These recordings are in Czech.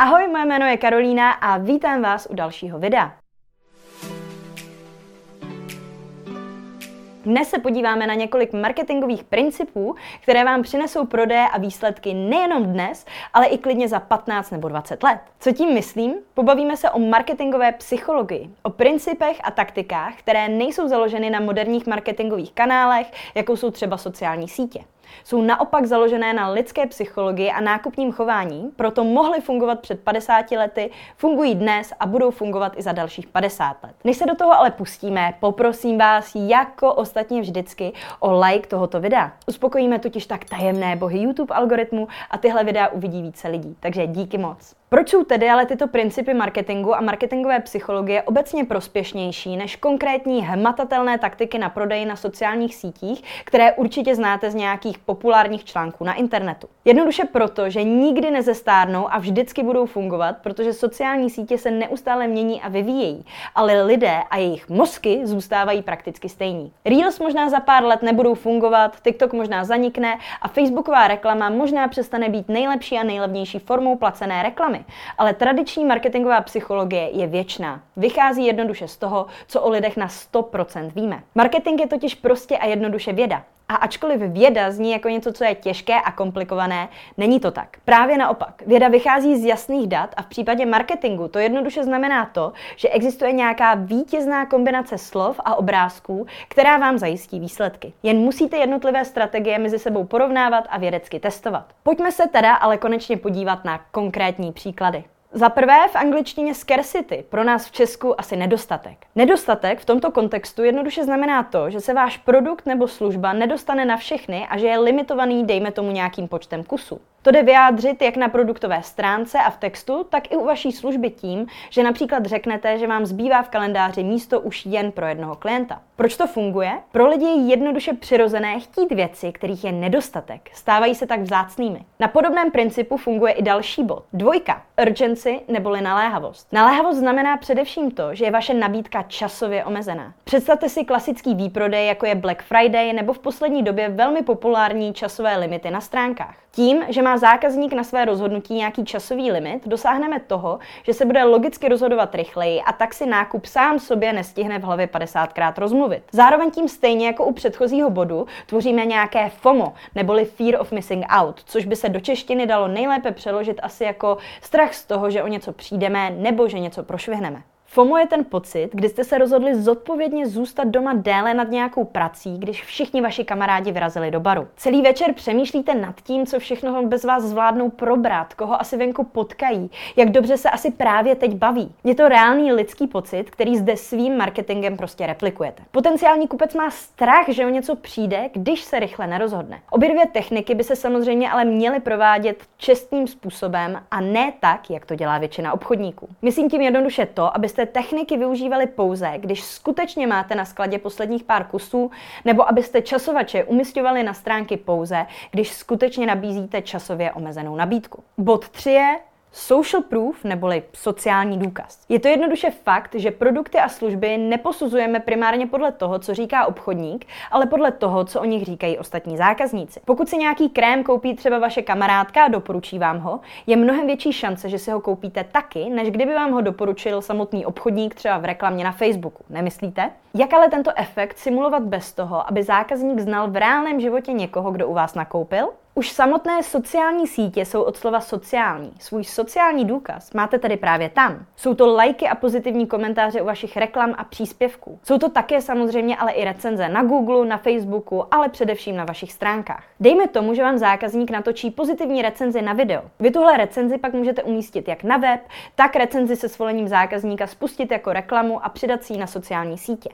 Ahoj, moje jméno je Karolína a vítám vás u dalšího videa. Dnes se podíváme na několik marketingových principů, které vám přinesou prodeje a výsledky nejenom dnes, ale i klidně za 15 nebo 20 let. Co tím myslím? Pobavíme se o marketingové psychologii, o principech a taktikách, které nejsou založeny na moderních marketingových kanálech, jako jsou třeba sociální sítě jsou naopak založené na lidské psychologii a nákupním chování, proto mohly fungovat před 50 lety, fungují dnes a budou fungovat i za dalších 50 let. Než se do toho ale pustíme, poprosím vás jako ostatně vždycky o like tohoto videa. Uspokojíme totiž tak tajemné bohy YouTube algoritmu a tyhle videa uvidí více lidí, takže díky moc. Proč jsou tedy ale tyto principy marketingu a marketingové psychologie obecně prospěšnější než konkrétní hmatatelné taktiky na prodej na sociálních sítích, které určitě znáte z nějakých populárních článků na internetu? Jednoduše proto, že nikdy nezestárnou a vždycky budou fungovat, protože sociální sítě se neustále mění a vyvíjejí, ale lidé a jejich mozky zůstávají prakticky stejní. Reels možná za pár let nebudou fungovat, TikTok možná zanikne a Facebooková reklama možná přestane být nejlepší a nejlevnější formou placené reklamy ale tradiční marketingová psychologie je věčná. Vychází jednoduše z toho, co o lidech na 100% víme. Marketing je totiž prostě a jednoduše věda. A ačkoliv věda zní jako něco, co je těžké a komplikované, není to tak. Právě naopak. Věda vychází z jasných dat a v případě marketingu to jednoduše znamená to, že existuje nějaká vítězná kombinace slov a obrázků, která vám zajistí výsledky. Jen musíte jednotlivé strategie mezi sebou porovnávat a vědecky testovat. Pojďme se teda ale konečně podívat na konkrétní příklady. Za prvé v angličtině scarcity, pro nás v Česku asi nedostatek. Nedostatek v tomto kontextu jednoduše znamená to, že se váš produkt nebo služba nedostane na všechny a že je limitovaný, dejme tomu, nějakým počtem kusů. To jde vyjádřit jak na produktové stránce a v textu, tak i u vaší služby tím, že například řeknete, že vám zbývá v kalendáři místo už jen pro jednoho klienta. Proč to funguje? Pro lidi je jednoduše přirozené chtít věci, kterých je nedostatek. Stávají se tak vzácnými. Na podobném principu funguje i další bod. Dvojka. Urgency neboli naléhavost. Naléhavost znamená především to, že je vaše nabídka časově omezená. Představte si klasický výprodej, jako je Black Friday nebo v poslední době velmi populární časové limity na stránkách. Tím, že má zákazník na své rozhodnutí nějaký časový limit, dosáhneme toho, že se bude logicky rozhodovat rychleji a tak si nákup sám sobě nestihne v hlavě 50krát rozmluvit. Zároveň tím stejně jako u předchozího bodu tvoříme nějaké FOMO, neboli Fear of Missing Out, což by se do češtiny dalo nejlépe přeložit asi jako strach z toho, že o něco přijdeme nebo že něco prošvihneme. FOMO je ten pocit, kdy jste se rozhodli zodpovědně zůstat doma déle nad nějakou prací, když všichni vaši kamarádi vyrazili do baru. Celý večer přemýšlíte nad tím, co všechno bez vás zvládnou probrat, koho asi venku potkají, jak dobře se asi právě teď baví. Je to reálný lidský pocit, který zde svým marketingem prostě replikujete. Potenciální kupec má strach, že o něco přijde, když se rychle nerozhodne. Obě dvě techniky by se samozřejmě ale měly provádět čestným způsobem a ne tak, jak to dělá většina obchodníků. Myslím tím jednoduše to, abyste abyste techniky využívali pouze, když skutečně máte na skladě posledních pár kusů, nebo abyste časovače umistovali na stránky pouze, když skutečně nabízíte časově omezenou nabídku. Bod 3 je Social proof neboli sociální důkaz. Je to jednoduše fakt, že produkty a služby neposuzujeme primárně podle toho, co říká obchodník, ale podle toho, co o nich říkají ostatní zákazníci. Pokud si nějaký krém koupí třeba vaše kamarádka a doporučí vám ho, je mnohem větší šance, že si ho koupíte taky, než kdyby vám ho doporučil samotný obchodník třeba v reklamě na Facebooku. Nemyslíte? Jak ale tento efekt simulovat bez toho, aby zákazník znal v reálném životě někoho, kdo u vás nakoupil? Už samotné sociální sítě jsou od slova sociální. Svůj sociální důkaz máte tedy právě tam. Jsou to lajky a pozitivní komentáře u vašich reklam a příspěvků. Jsou to také samozřejmě ale i recenze na Google, na Facebooku, ale především na vašich stránkách. Dejme tomu, že vám zákazník natočí pozitivní recenzi na video. Vy tuhle recenzi pak můžete umístit jak na web, tak recenzi se svolením zákazníka spustit jako reklamu a přidat si ji na sociální sítě.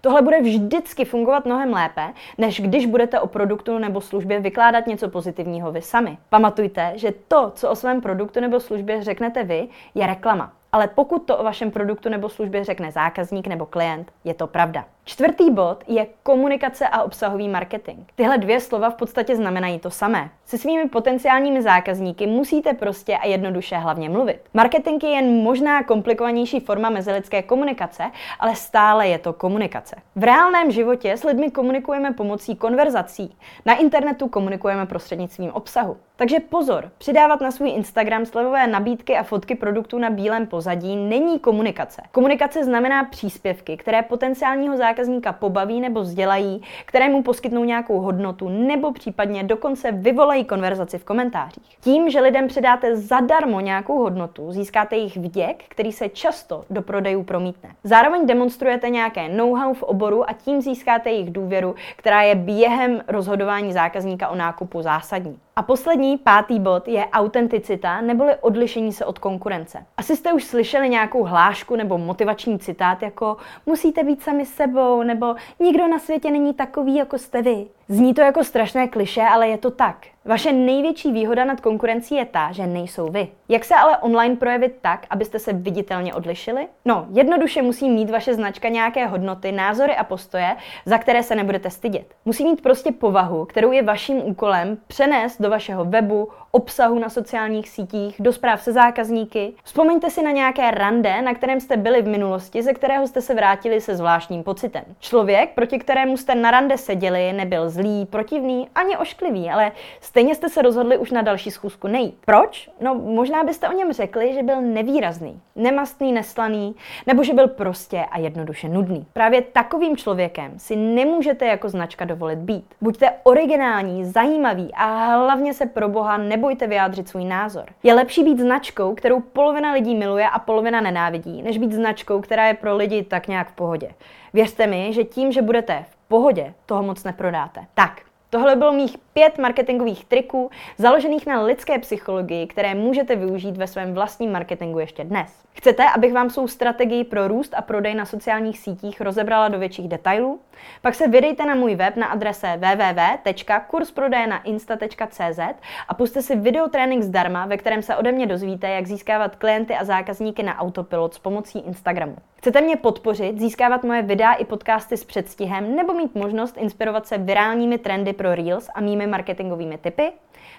Tohle bude vždycky fungovat mnohem lépe, než když budete o produktu nebo službě vykládat něco pozitivního vy sami. Pamatujte, že to, co o svém produktu nebo službě řeknete vy, je reklama. Ale pokud to o vašem produktu nebo službě řekne zákazník nebo klient, je to pravda. Čtvrtý bod je komunikace a obsahový marketing. Tyhle dvě slova v podstatě znamenají to samé. Se svými potenciálními zákazníky musíte prostě a jednoduše hlavně mluvit. Marketing je jen možná komplikovanější forma mezilidské komunikace, ale stále je to komunikace. V reálném životě s lidmi komunikujeme pomocí konverzací. Na internetu komunikujeme prostřednictvím obsahu. Takže pozor, přidávat na svůj Instagram slevové nabídky a fotky produktů na bílém pozadí není komunikace. Komunikace znamená příspěvky, které potenciálního zákazníka pobaví nebo vzdělají, které mu poskytnou nějakou hodnotu nebo případně dokonce vyvolají konverzaci v komentářích. Tím, že lidem předáte zadarmo nějakou hodnotu, získáte jejich vděk, který se často do prodejů promítne. Zároveň demonstrujete nějaké know-how v oboru a tím získáte jejich důvěru, která je během rozhodování zákazníka o nákupu zásadní. A poslední, pátý bod je autenticita neboli odlišení se od konkurence. Asi jste už slyšeli nějakou hlášku nebo motivační citát jako musíte být sami sebou nebo nikdo na světě není takový, jako jste vy. Zní to jako strašné kliše, ale je to tak. Vaše největší výhoda nad konkurencí je ta, že nejsou vy. Jak se ale online projevit tak, abyste se viditelně odlišili? No, jednoduše musí mít vaše značka nějaké hodnoty, názory a postoje, za které se nebudete stydět. Musí mít prostě povahu, kterou je vaším úkolem přenést do vašeho webu, obsahu na sociálních sítích, do zpráv se zákazníky. Vzpomeňte si na nějaké rande, na kterém jste byli v minulosti, ze kterého jste se vrátili se zvláštním pocitem. Člověk, proti kterému jste na rande seděli, nebyl zlý, protivný, ani ošklivý, ale stejně jste se rozhodli už na další schůzku nejít. Proč? No, možná byste o něm řekli, že byl nevýrazný, nemastný, neslaný, nebo že byl prostě a jednoduše nudný. Právě takovým člověkem si nemůžete jako značka dovolit být. Buďte originální, zajímavý a hlavně se pro Boha nebojte vyjádřit svůj názor. Je lepší být značkou, kterou polovina lidí miluje a polovina nenávidí, než být značkou, která je pro lidi tak nějak v pohodě. Věřte mi, že tím, že budete v pohodě, toho moc neprodáte. Tak, Tohle bylo mých pět marketingových triků založených na lidské psychologii, které můžete využít ve svém vlastním marketingu ještě dnes. Chcete, abych vám svou strategii pro růst a prodej na sociálních sítích rozebrala do větších detailů? Pak se vydejte na můj web na adrese www.kursprodejnainsta.cz a puste si videotrénink zdarma, ve kterém se ode mě dozvíte, jak získávat klienty a zákazníky na autopilot s pomocí Instagramu. Chcete mě podpořit, získávat moje videa i podcasty s předstihem nebo mít možnost inspirovat se virálními trendy pro Reels a mými marketingovými typy?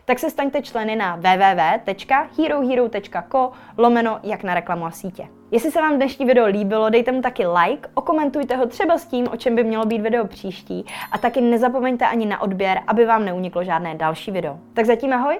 Tak se staňte členy na www.herohero.co lomeno jak na reklamu a sítě. Jestli se vám dnešní video líbilo, dejte mu taky like, okomentujte ho třeba s tím, o čem by mělo být video příští a taky nezapomeňte ani na odběr, aby vám neuniklo žádné další video. Tak zatím ahoj!